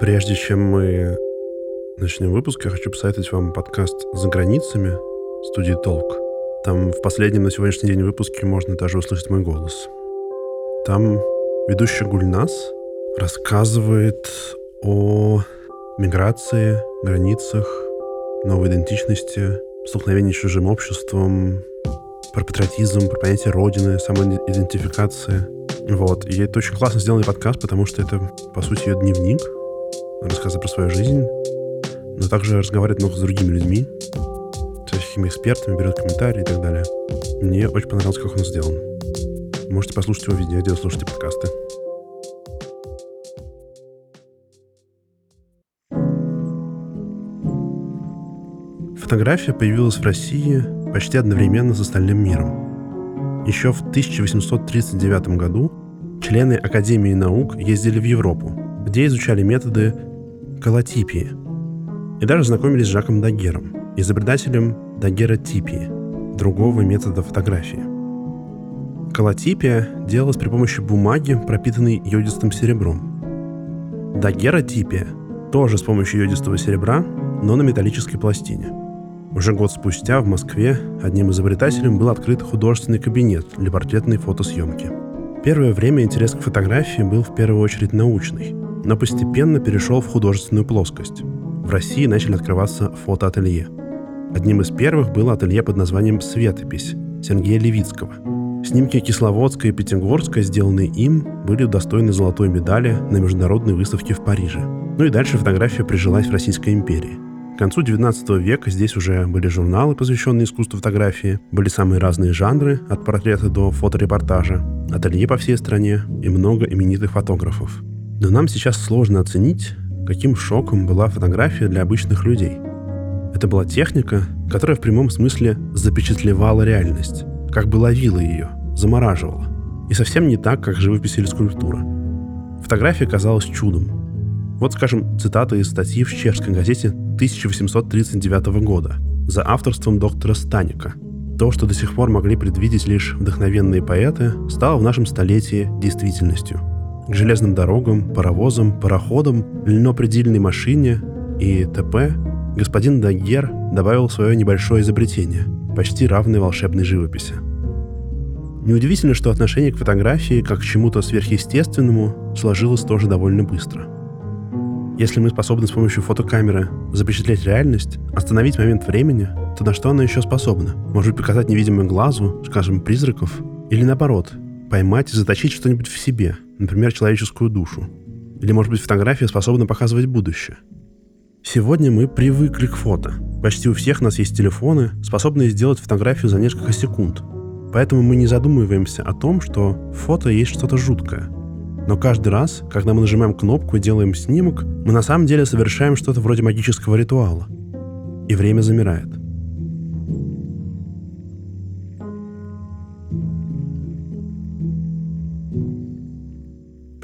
Прежде чем мы начнем выпуск, я хочу посоветовать вам подкаст «За границами» студии «Толк». Там в последнем на сегодняшний день выпуске можно даже услышать мой голос. Там ведущий Гульнас рассказывает о миграции, границах, новой идентичности, столкновении с чужим обществом, про патриотизм, про понятие родины, самоидентификации. Вот. И это очень классно сделанный подкаст, потому что это, по сути, ее дневник, рассказы про свою жизнь, но также разговаривает много с другими людьми, с всякими экспертами, берет комментарии и так далее. Мне очень понравилось, как он сделан. Можете послушать его везде, где вы слушаете подкасты. Фотография появилась в России почти одновременно с остальным миром. Еще в 1839 году члены Академии наук ездили в Европу, где изучали методы колотипии и даже знакомились с Жаком Дагером, изобретателем дагеротипии, другого метода фотографии. Колотипия делалась при помощи бумаги, пропитанной йодистым серебром. Дагеротипия тоже с помощью йодистого серебра, но на металлической пластине – уже год спустя в Москве одним изобретателем был открыт художественный кабинет для портретной фотосъемки. Первое время интерес к фотографии был в первую очередь научный, но постепенно перешел в художественную плоскость. В России начали открываться фотоателье. Одним из первых было ателье под названием «Светопись» Сергея Левицкого. Снимки Кисловодска и Пятигорска, сделанные им, были удостоены золотой медали на международной выставке в Париже. Ну и дальше фотография прижилась в Российской империи – к концу XIX века здесь уже были журналы, посвященные искусству фотографии, были самые разные жанры, от портрета до фоторепортажа, ателье по всей стране и много именитых фотографов. Но нам сейчас сложно оценить, каким шоком была фотография для обычных людей. Это была техника, которая в прямом смысле запечатлевала реальность, как бы ловила ее, замораживала. И совсем не так, как живопись или скульптура. Фотография казалась чудом, вот, скажем, цитата из статьи в чешской газете 1839 года за авторством доктора Станика. То, что до сих пор могли предвидеть лишь вдохновенные поэты, стало в нашем столетии действительностью. К железным дорогам, паровозам, пароходам, льнопредельной машине и т.п. господин Дагер добавил свое небольшое изобретение, почти равное волшебной живописи. Неудивительно, что отношение к фотографии как к чему-то сверхъестественному сложилось тоже довольно быстро – если мы способны с помощью фотокамеры запечатлеть реальность, остановить момент времени, то на что она еще способна? Может показать невидимому глазу, скажем, призраков? Или наоборот, поймать и заточить что-нибудь в себе, например, человеческую душу? Или, может быть, фотография способна показывать будущее? Сегодня мы привыкли к фото. Почти у всех нас есть телефоны, способные сделать фотографию за несколько секунд. Поэтому мы не задумываемся о том, что фото есть что-то жуткое – но каждый раз, когда мы нажимаем кнопку и делаем снимок, мы на самом деле совершаем что-то вроде магического ритуала. И время замирает.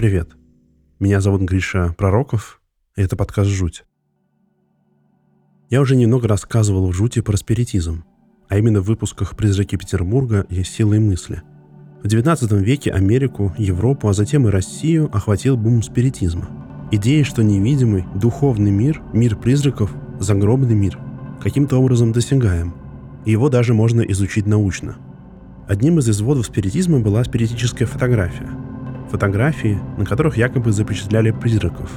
Привет. Меня зовут Гриша Пророков, и это подкаст «Жуть». Я уже немного рассказывал в «Жути» про спиритизм, а именно в выпусках «Призраки Петербурга» и «Силы и мысли», в XIX веке Америку, Европу, а затем и Россию охватил бум спиритизма. Идея, что невидимый, духовный мир, мир призраков, загробный мир, каким-то образом досягаем. Его даже можно изучить научно. Одним из изводов спиритизма была спиритическая фотография. Фотографии, на которых якобы запечатляли призраков.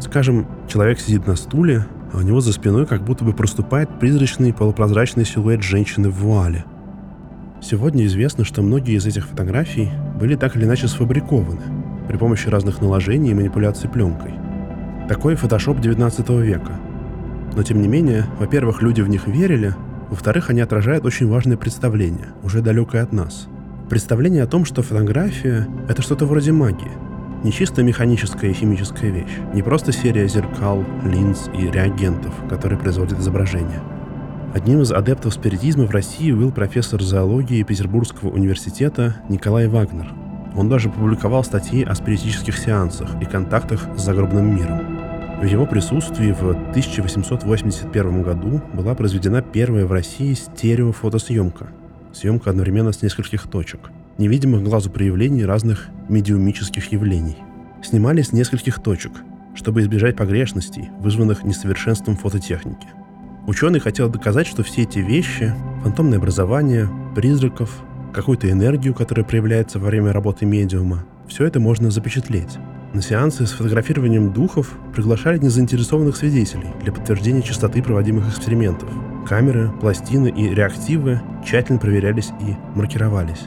Скажем, человек сидит на стуле, а у него за спиной как будто бы проступает призрачный полупрозрачный силуэт женщины в вуале – Сегодня известно, что многие из этих фотографий были так или иначе сфабрикованы при помощи разных наложений и манипуляций пленкой. Такой фотошоп 19 века. Но тем не менее, во-первых, люди в них верили, во-вторых, они отражают очень важное представление, уже далекое от нас. Представление о том, что фотография — это что-то вроде магии, не чисто механическая и химическая вещь, не просто серия зеркал, линз и реагентов, которые производят изображение — Одним из адептов спиритизма в России был профессор зоологии Петербургского университета Николай Вагнер. Он даже публиковал статьи о спиритических сеансах и контактах с загробным миром. В его присутствии в 1881 году была произведена первая в России стереофотосъемка. Съемка одновременно с нескольких точек, невидимых глазу проявлений разных медиумических явлений. Снимали с нескольких точек, чтобы избежать погрешностей, вызванных несовершенством фототехники. Ученый хотел доказать, что все эти вещи – фантомное образование, призраков, какую-то энергию, которая проявляется во время работы медиума – все это можно запечатлеть. На сеансы с фотографированием духов приглашали незаинтересованных свидетелей для подтверждения частоты проводимых экспериментов. Камеры, пластины и реактивы тщательно проверялись и маркировались.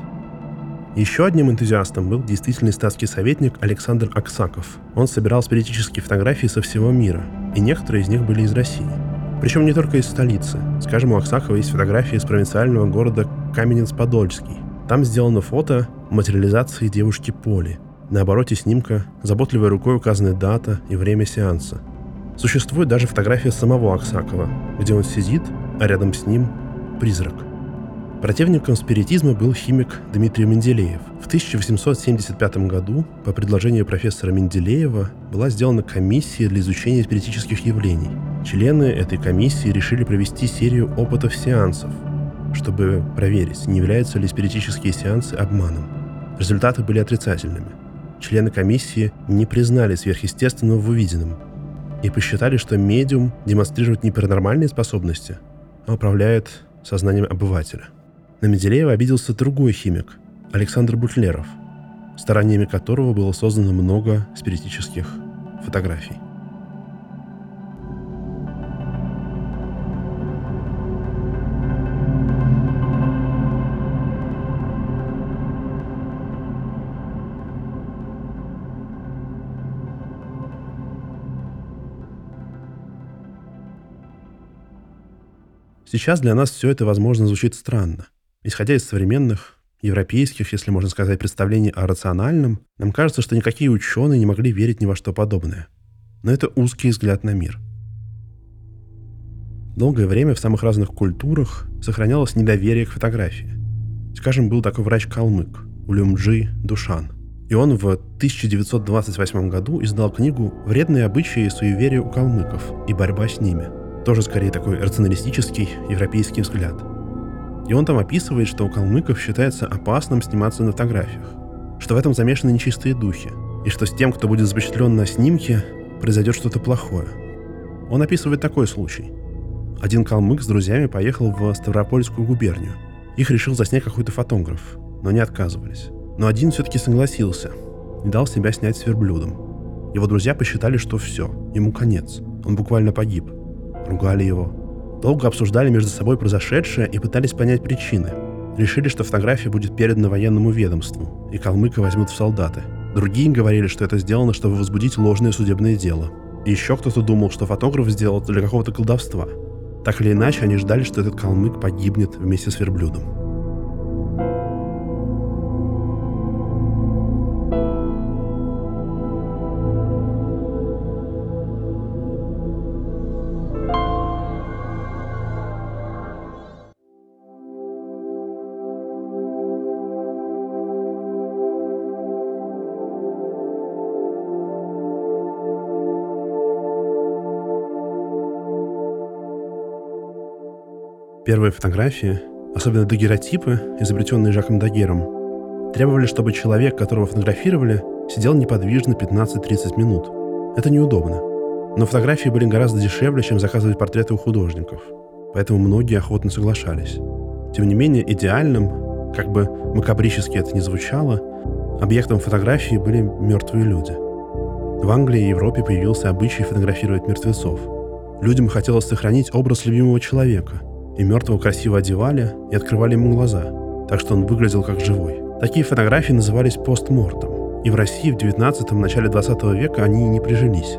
Еще одним энтузиастом был действительный статский советник Александр Аксаков. Он собирал спиритические фотографии со всего мира, и некоторые из них были из России. Причем не только из столицы. Скажем, у Аксакова есть фотографии из провинциального города Каменец-Подольский. Там сделано фото материализации девушки Поли. На обороте снимка заботливой рукой указаны дата и время сеанса. Существует даже фотография самого Аксакова, где он сидит, а рядом с ним призрак. Противником спиритизма был химик Дмитрий Менделеев. В 1875 году по предложению профессора Менделеева была сделана комиссия для изучения спиритических явлений. Члены этой комиссии решили провести серию опытов-сеансов, чтобы проверить, не являются ли спиритические сеансы обманом. Результаты были отрицательными – члены комиссии не признали сверхъестественного в увиденном и посчитали, что медиум демонстрирует не паранормальные способности, а управляет сознанием обывателя. На Менделеева обиделся другой химик, Александр Бутлеров, стараниями которого было создано много спиритических фотографий. Сейчас для нас все это, возможно, звучит странно. Исходя из современных, европейских, если можно сказать, представлений о рациональном, нам кажется, что никакие ученые не могли верить ни во что подобное. Но это узкий взгляд на мир. Долгое время в самых разных культурах сохранялось недоверие к фотографии. Скажем, был такой врач-калмык Улюмджи Душан. И он в 1928 году издал книгу «Вредные обычаи и суеверия у калмыков и борьба с ними», тоже скорее такой рационалистический европейский взгляд. И он там описывает, что у калмыков считается опасным сниматься на фотографиях, что в этом замешаны нечистые духи, и что с тем, кто будет запечатлен на снимке, произойдет что-то плохое. Он описывает такой случай. Один калмык с друзьями поехал в Ставропольскую губернию. Их решил заснять какой-то фотограф, но не отказывались. Но один все-таки согласился и дал себя снять с верблюдом. Его друзья посчитали, что все, ему конец. Он буквально погиб – ругали его. Долго обсуждали между собой произошедшее и пытались понять причины. Решили, что фотография будет передана военному ведомству, и калмыка возьмут в солдаты. Другие говорили, что это сделано, чтобы возбудить ложное судебное дело. И еще кто-то думал, что фотограф сделал для какого-то колдовства. Так или иначе, они ждали, что этот калмык погибнет вместе с верблюдом. Первые фотографии, особенно дагеротипы, изобретенные Жаком Дагером, требовали, чтобы человек, которого фотографировали, сидел неподвижно 15-30 минут. Это неудобно. Но фотографии были гораздо дешевле, чем заказывать портреты у художников. Поэтому многие охотно соглашались. Тем не менее, идеальным, как бы макабрически это ни звучало, объектом фотографии были мертвые люди. В Англии и Европе появился обычай фотографировать мертвецов. Людям хотелось сохранить образ любимого человека – и мертвого красиво одевали и открывали ему глаза, так что он выглядел как живой. Такие фотографии назывались постмортом, и в России в 19-м, начале 20 века они не прижились.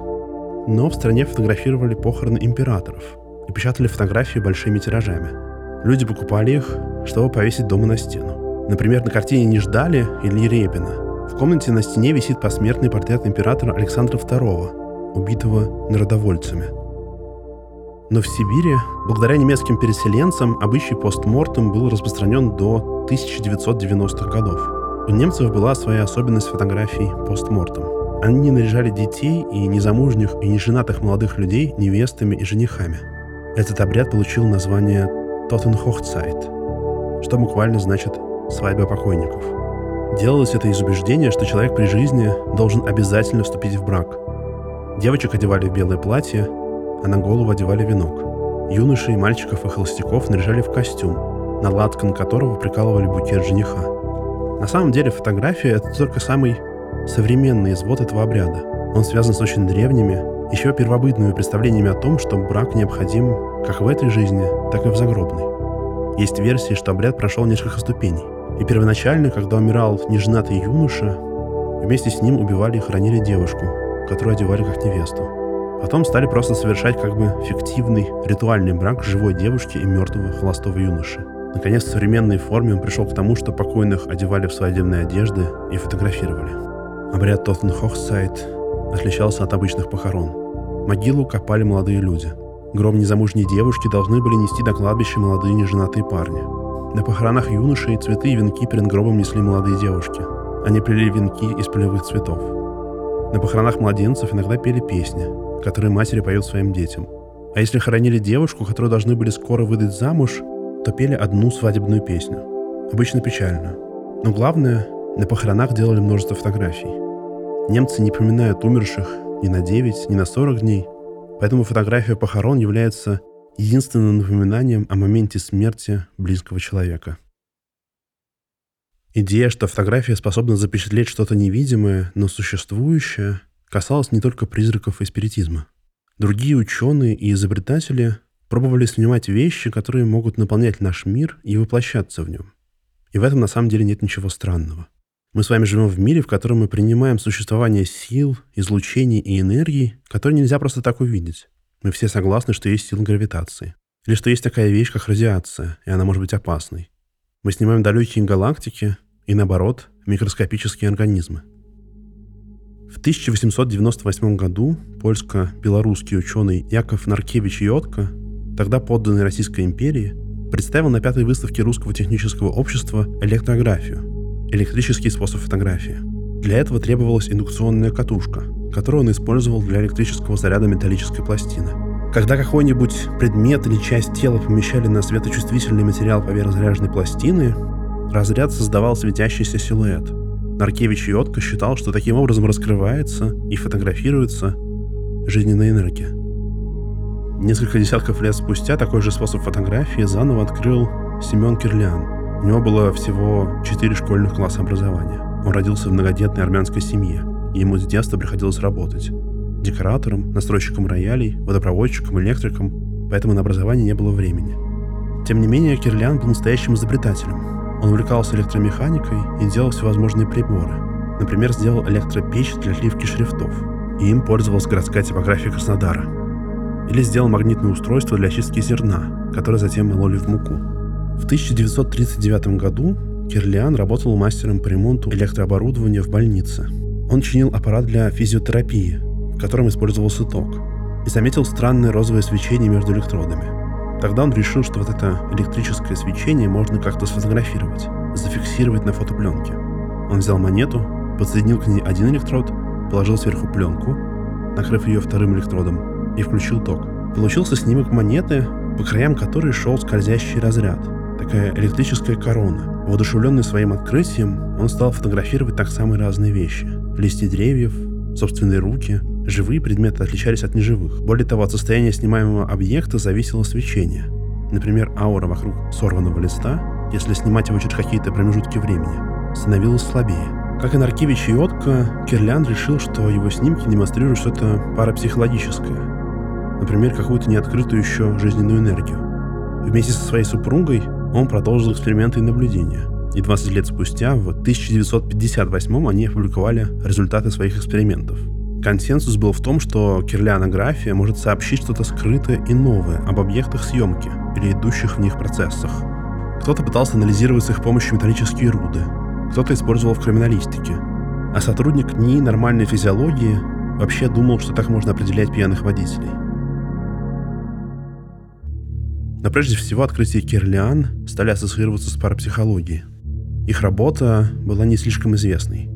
Но в стране фотографировали похороны императоров и печатали фотографии большими тиражами. Люди покупали их, чтобы повесить дома на стену. Например, на картине «Не ждали» Ильи Репина в комнате на стене висит посмертный портрет императора Александра II, убитого народовольцами – но в Сибири, благодаря немецким переселенцам, обычай постмортем был распространен до 1990-х годов. У немцев была своя особенность фотографий постмортем. Они наряжали детей и незамужних и неженатых молодых людей невестами и женихами. Этот обряд получил название Тотенхохцайт, что буквально значит «свадьба покойников». Делалось это из убеждения, что человек при жизни должен обязательно вступить в брак. Девочек одевали в белое платье, а на голову одевали венок. Юношей, мальчиков и холостяков наряжали в костюм, на латкан которого прикалывали букет жениха. На самом деле фотография — это только самый современный извод этого обряда. Он связан с очень древними, еще первобытными представлениями о том, что брак необходим как в этой жизни, так и в загробной. Есть версии, что обряд прошел несколько ступеней. И первоначально, когда умирал неженатый юноша, вместе с ним убивали и хоронили девушку, которую одевали как невесту. Потом стали просто совершать как бы фиктивный ритуальный брак живой девушки и мертвого холостого юноши. Наконец, в современной форме он пришел к тому, что покойных одевали в свадебные одежды и фотографировали. Обряд Тоттенхохсайт отличался от обычных похорон. Могилу копали молодые люди. Гроб незамужней девушки должны были нести до кладбища молодые неженатые парни. На похоронах юношей цветы и венки перед гробом несли молодые девушки. Они плели венки из полевых цветов. На похоронах младенцев иногда пели песни, которые матери поют своим детям. А если хоронили девушку, которую должны были скоро выдать замуж, то пели одну свадебную песню. Обычно печальную. Но главное, на похоронах делали множество фотографий. Немцы не поминают умерших ни на 9, ни на 40 дней, поэтому фотография похорон является единственным напоминанием о моменте смерти близкого человека. Идея, что фотография способна запечатлеть что-то невидимое, но существующее, касалась не только призраков и спиритизма. Другие ученые и изобретатели пробовали снимать вещи, которые могут наполнять наш мир и воплощаться в нем. И в этом на самом деле нет ничего странного. Мы с вами живем в мире, в котором мы принимаем существование сил, излучений и энергий, которые нельзя просто так увидеть. Мы все согласны, что есть сила гравитации. Или что есть такая вещь, как радиация, и она может быть опасной. Мы снимаем далекие галактики и, наоборот, микроскопические организмы. В 1898 году польско-белорусский ученый Яков Наркевич Йотко, тогда подданный Российской империи, представил на пятой выставке Русского технического общества электрографию – электрический способ фотографии. Для этого требовалась индукционная катушка, которую он использовал для электрического заряда металлической пластины. Когда какой-нибудь предмет или часть тела помещали на светочувствительный материал поверх заряженной пластины, разряд создавал светящийся силуэт. Наркевич Йотко считал, что таким образом раскрывается и фотографируется жизненная энергия. Несколько десятков лет спустя такой же способ фотографии заново открыл Семен Кирлиан – у него было всего четыре школьных класса образования. Он родился в многодетной армянской семье, и ему с детства приходилось работать. Декоратором, настройщиком роялей, водопроводчиком, электриком, поэтому на образование не было времени. Тем не менее, Кирлян был настоящим изобретателем. Он увлекался электромеханикой и делал всевозможные приборы. Например, сделал электропечь для отливки шрифтов, и им пользовалась городская типография Краснодара. Или сделал магнитное устройство для очистки зерна, которое затем мололи в муку. В 1939 году Кирлиан работал мастером по ремонту электрооборудования в больнице. Он чинил аппарат для физиотерапии, в котором использовался ток, и заметил странное розовое свечение между электродами. Тогда он решил, что вот это электрическое свечение можно как-то сфотографировать, зафиксировать на фотопленке. Он взял монету, подсоединил к ней один электрод, положил сверху пленку, накрыв ее вторым электродом, и включил ток. Получился снимок монеты, по краям которой шел скользящий разряд – такая электрическая корона. Воодушевленный своим открытием, он стал фотографировать так самые разные вещи. Листья деревьев, собственные руки. Живые предметы отличались от неживых. Более того, от состояния снимаемого объекта зависело свечение. Например, аура вокруг сорванного листа, если снимать его через какие-то промежутки времени, становилась слабее. Как и Наркевич и Отко, Кирлян решил, что его снимки демонстрируют что-то парапсихологическое. Например, какую-то неоткрытую еще жизненную энергию. Вместе со своей супругой он продолжил эксперименты и наблюдения. И 20 лет спустя, в 1958 они опубликовали результаты своих экспериментов. Консенсус был в том, что кирлянография может сообщить что-то скрытое и новое об объектах съемки или идущих в них процессах. Кто-то пытался анализировать с их помощью металлические руды, кто-то использовал в криминалистике, а сотрудник НИИ нормальной физиологии вообще думал, что так можно определять пьяных водителей – но прежде всего открытия Кирлиан стали ассоциироваться с парапсихологией. Их работа была не слишком известной.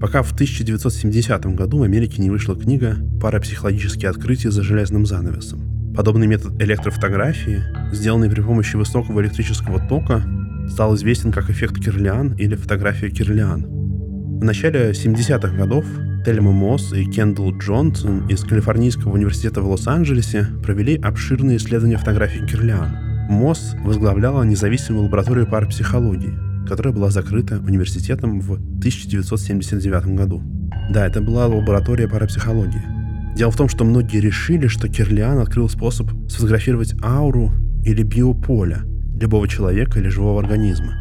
Пока в 1970 году в Америке не вышла книга «Парапсихологические открытия за железным занавесом». Подобный метод электрофотографии, сделанный при помощи высокого электрического тока, стал известен как эффект Кирлиан или фотография Кирлиан. В начале 70-х годов Тельма Мосс и Кендалл Джонсон из Калифорнийского университета в Лос-Анджелесе провели обширные исследования фотографий Кирлиан. Мосс возглавляла независимую лабораторию парапсихологии, которая была закрыта университетом в 1979 году. Да, это была лаборатория парапсихологии. Дело в том, что многие решили, что Кирлиан открыл способ сфотографировать ауру или биополя любого человека или живого организма.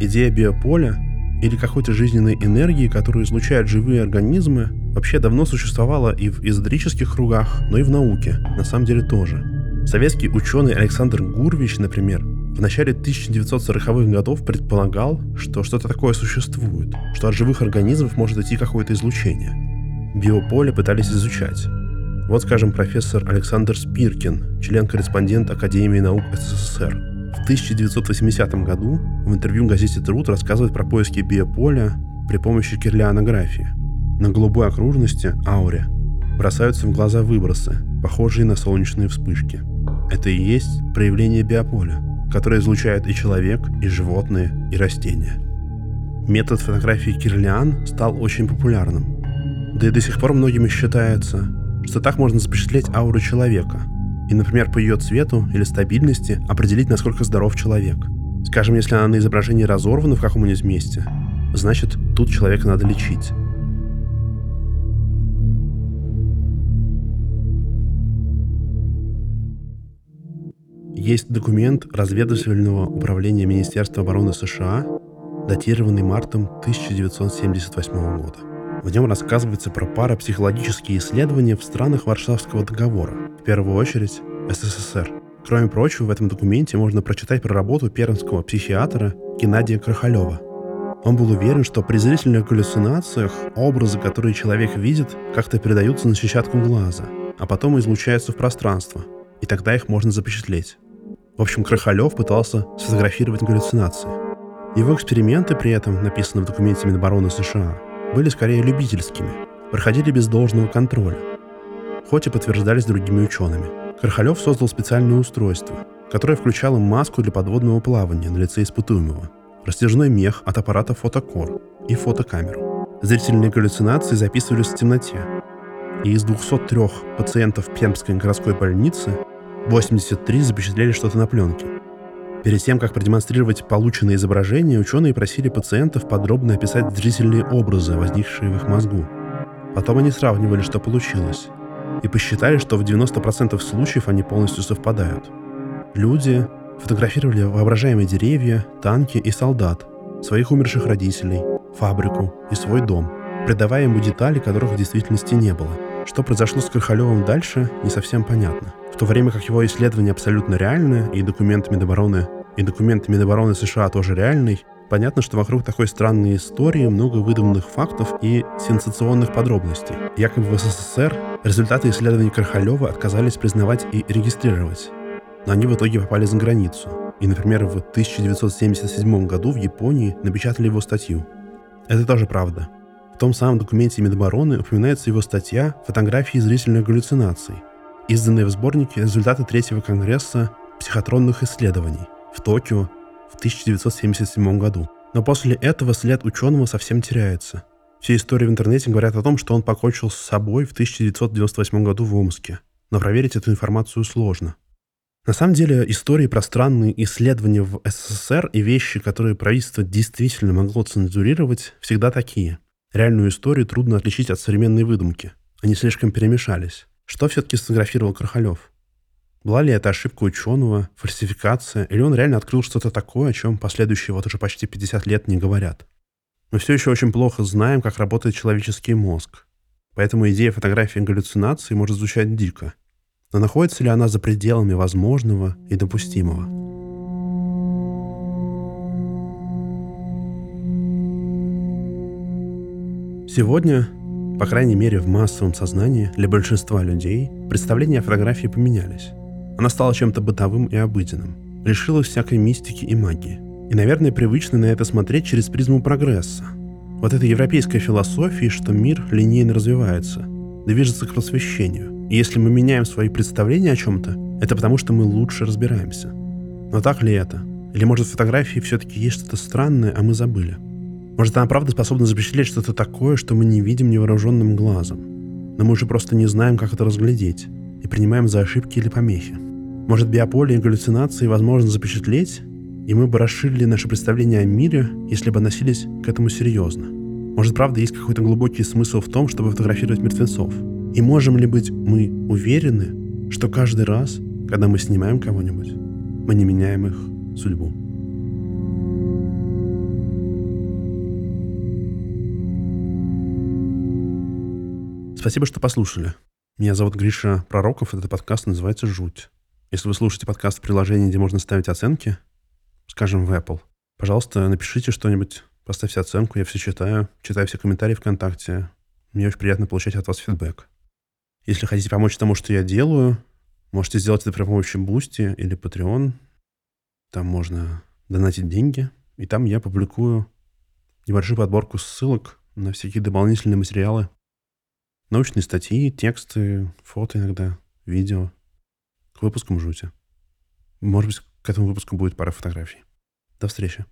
Идея биополя или какой-то жизненной энергии, которую излучают живые организмы, вообще давно существовала и в эзотерических кругах, но и в науке, на самом деле тоже. Советский ученый Александр Гурвич, например, в начале 1940-х годов предполагал, что что-то такое существует, что от живых организмов может идти какое-то излучение. Биополе пытались изучать. Вот, скажем, профессор Александр Спиркин, член-корреспондент Академии наук СССР. В 1980 году в интервью газете «Труд» рассказывает про поиски биополя при помощи кирлианографии. На голубой окружности, ауре, бросаются в глаза выбросы, похожие на солнечные вспышки. Это и есть проявление биополя – которые излучают и человек, и животные, и растения. Метод фотографии Кирлиан стал очень популярным. Да и до сих пор многими считается, что так можно запечатлеть ауру человека и, например, по ее цвету или стабильности определить, насколько здоров человек. Скажем, если она на изображении разорвана в каком-нибудь месте, значит, тут человека надо лечить. Есть документ разведывательного управления Министерства обороны США, датированный мартом 1978 года. В нем рассказывается про парапсихологические исследования в странах Варшавского договора, в первую очередь СССР. Кроме прочего, в этом документе можно прочитать про работу пермского психиатра Геннадия Крахалева. Он был уверен, что при зрительных галлюцинациях образы, которые человек видит, как-то передаются на сетчатку глаза, а потом излучаются в пространство, и тогда их можно запечатлеть. В общем, Крахалев пытался сфотографировать галлюцинации. Его эксперименты при этом, написанные в документе Минобороны США, были скорее любительскими, проходили без должного контроля, хоть и подтверждались другими учеными. Крахалев создал специальное устройство, которое включало маску для подводного плавания на лице испытуемого, растяжной мех от аппарата фотокор и фотокамеру. Зрительные галлюцинации записывались в темноте, и из 203 пациентов Пермской городской больницы 83 запечатлели что-то на пленке. Перед тем, как продемонстрировать полученные изображения, ученые просили пациентов подробно описать зрительные образы, возникшие в их мозгу. Потом они сравнивали, что получилось, и посчитали, что в 90% случаев они полностью совпадают. Люди фотографировали воображаемые деревья, танки и солдат, своих умерших родителей, фабрику и свой дом, придавая ему детали, которых в действительности не было. Что произошло с Крахалевым дальше, не совсем понятно то время как его исследования абсолютно реальны, и документы Минобороны, и документы Минобороны США тоже реальный, понятно, что вокруг такой странной истории много выдуманных фактов и сенсационных подробностей. Якобы в СССР результаты исследований Кархалева отказались признавать и регистрировать. Но они в итоге попали за границу. И, например, в 1977 году в Японии напечатали его статью. Это тоже правда. В том самом документе Минобороны упоминается его статья «Фотографии зрительных галлюцинаций», изданные в сборнике результаты третьего конгресса психотронных исследований в Токио в 1977 году. Но после этого след ученого совсем теряется. Все истории в интернете говорят о том, что он покончил с собой в 1998 году в Омске. Но проверить эту информацию сложно. На самом деле, истории про странные исследования в СССР и вещи, которые правительство действительно могло цензурировать, всегда такие. Реальную историю трудно отличить от современной выдумки. Они слишком перемешались. Что все-таки сфотографировал Крахалев? Была ли это ошибка ученого, фальсификация, или он реально открыл что-то такое, о чем последующие вот уже почти 50 лет не говорят? Мы все еще очень плохо знаем, как работает человеческий мозг. Поэтому идея фотографии галлюцинации может звучать дико. Но находится ли она за пределами возможного и допустимого? Сегодня по крайней мере, в массовом сознании для большинства людей представления о фотографии поменялись. Она стала чем-то бытовым и обыденным, лишилась всякой мистики и магии. И, наверное, привычно на это смотреть через призму прогресса. Вот этой европейской философии, что мир линейно развивается, движется к просвещению. И если мы меняем свои представления о чем-то, это потому, что мы лучше разбираемся. Но так ли это? Или может в фотографии все-таки есть что-то странное, а мы забыли? Может, она правда способна запечатлеть что-то такое, что мы не видим невооруженным глазом. Но мы уже просто не знаем, как это разглядеть, и принимаем за ошибки или помехи. Может, биополе и галлюцинации возможно запечатлеть, и мы бы расширили наше представление о мире, если бы относились к этому серьезно. Может, правда, есть какой-то глубокий смысл в том, чтобы фотографировать мертвецов. И можем ли быть мы уверены, что каждый раз, когда мы снимаем кого-нибудь, мы не меняем их судьбу? Спасибо, что послушали. Меня зовут Гриша Пророков, этот подкаст называется «Жуть». Если вы слушаете подкаст в приложении, где можно ставить оценки, скажем, в Apple, пожалуйста, напишите что-нибудь, поставьте оценку, я все читаю, читаю все комментарии ВКонтакте. Мне очень приятно получать от вас фидбэк. Если хотите помочь тому, что я делаю, можете сделать это при помощи Boosty или Patreon. Там можно донатить деньги, и там я публикую небольшую подборку ссылок на всякие дополнительные материалы, Научные статьи, тексты, фото иногда, видео. К выпускам жути. Может быть, к этому выпуску будет пара фотографий. До встречи.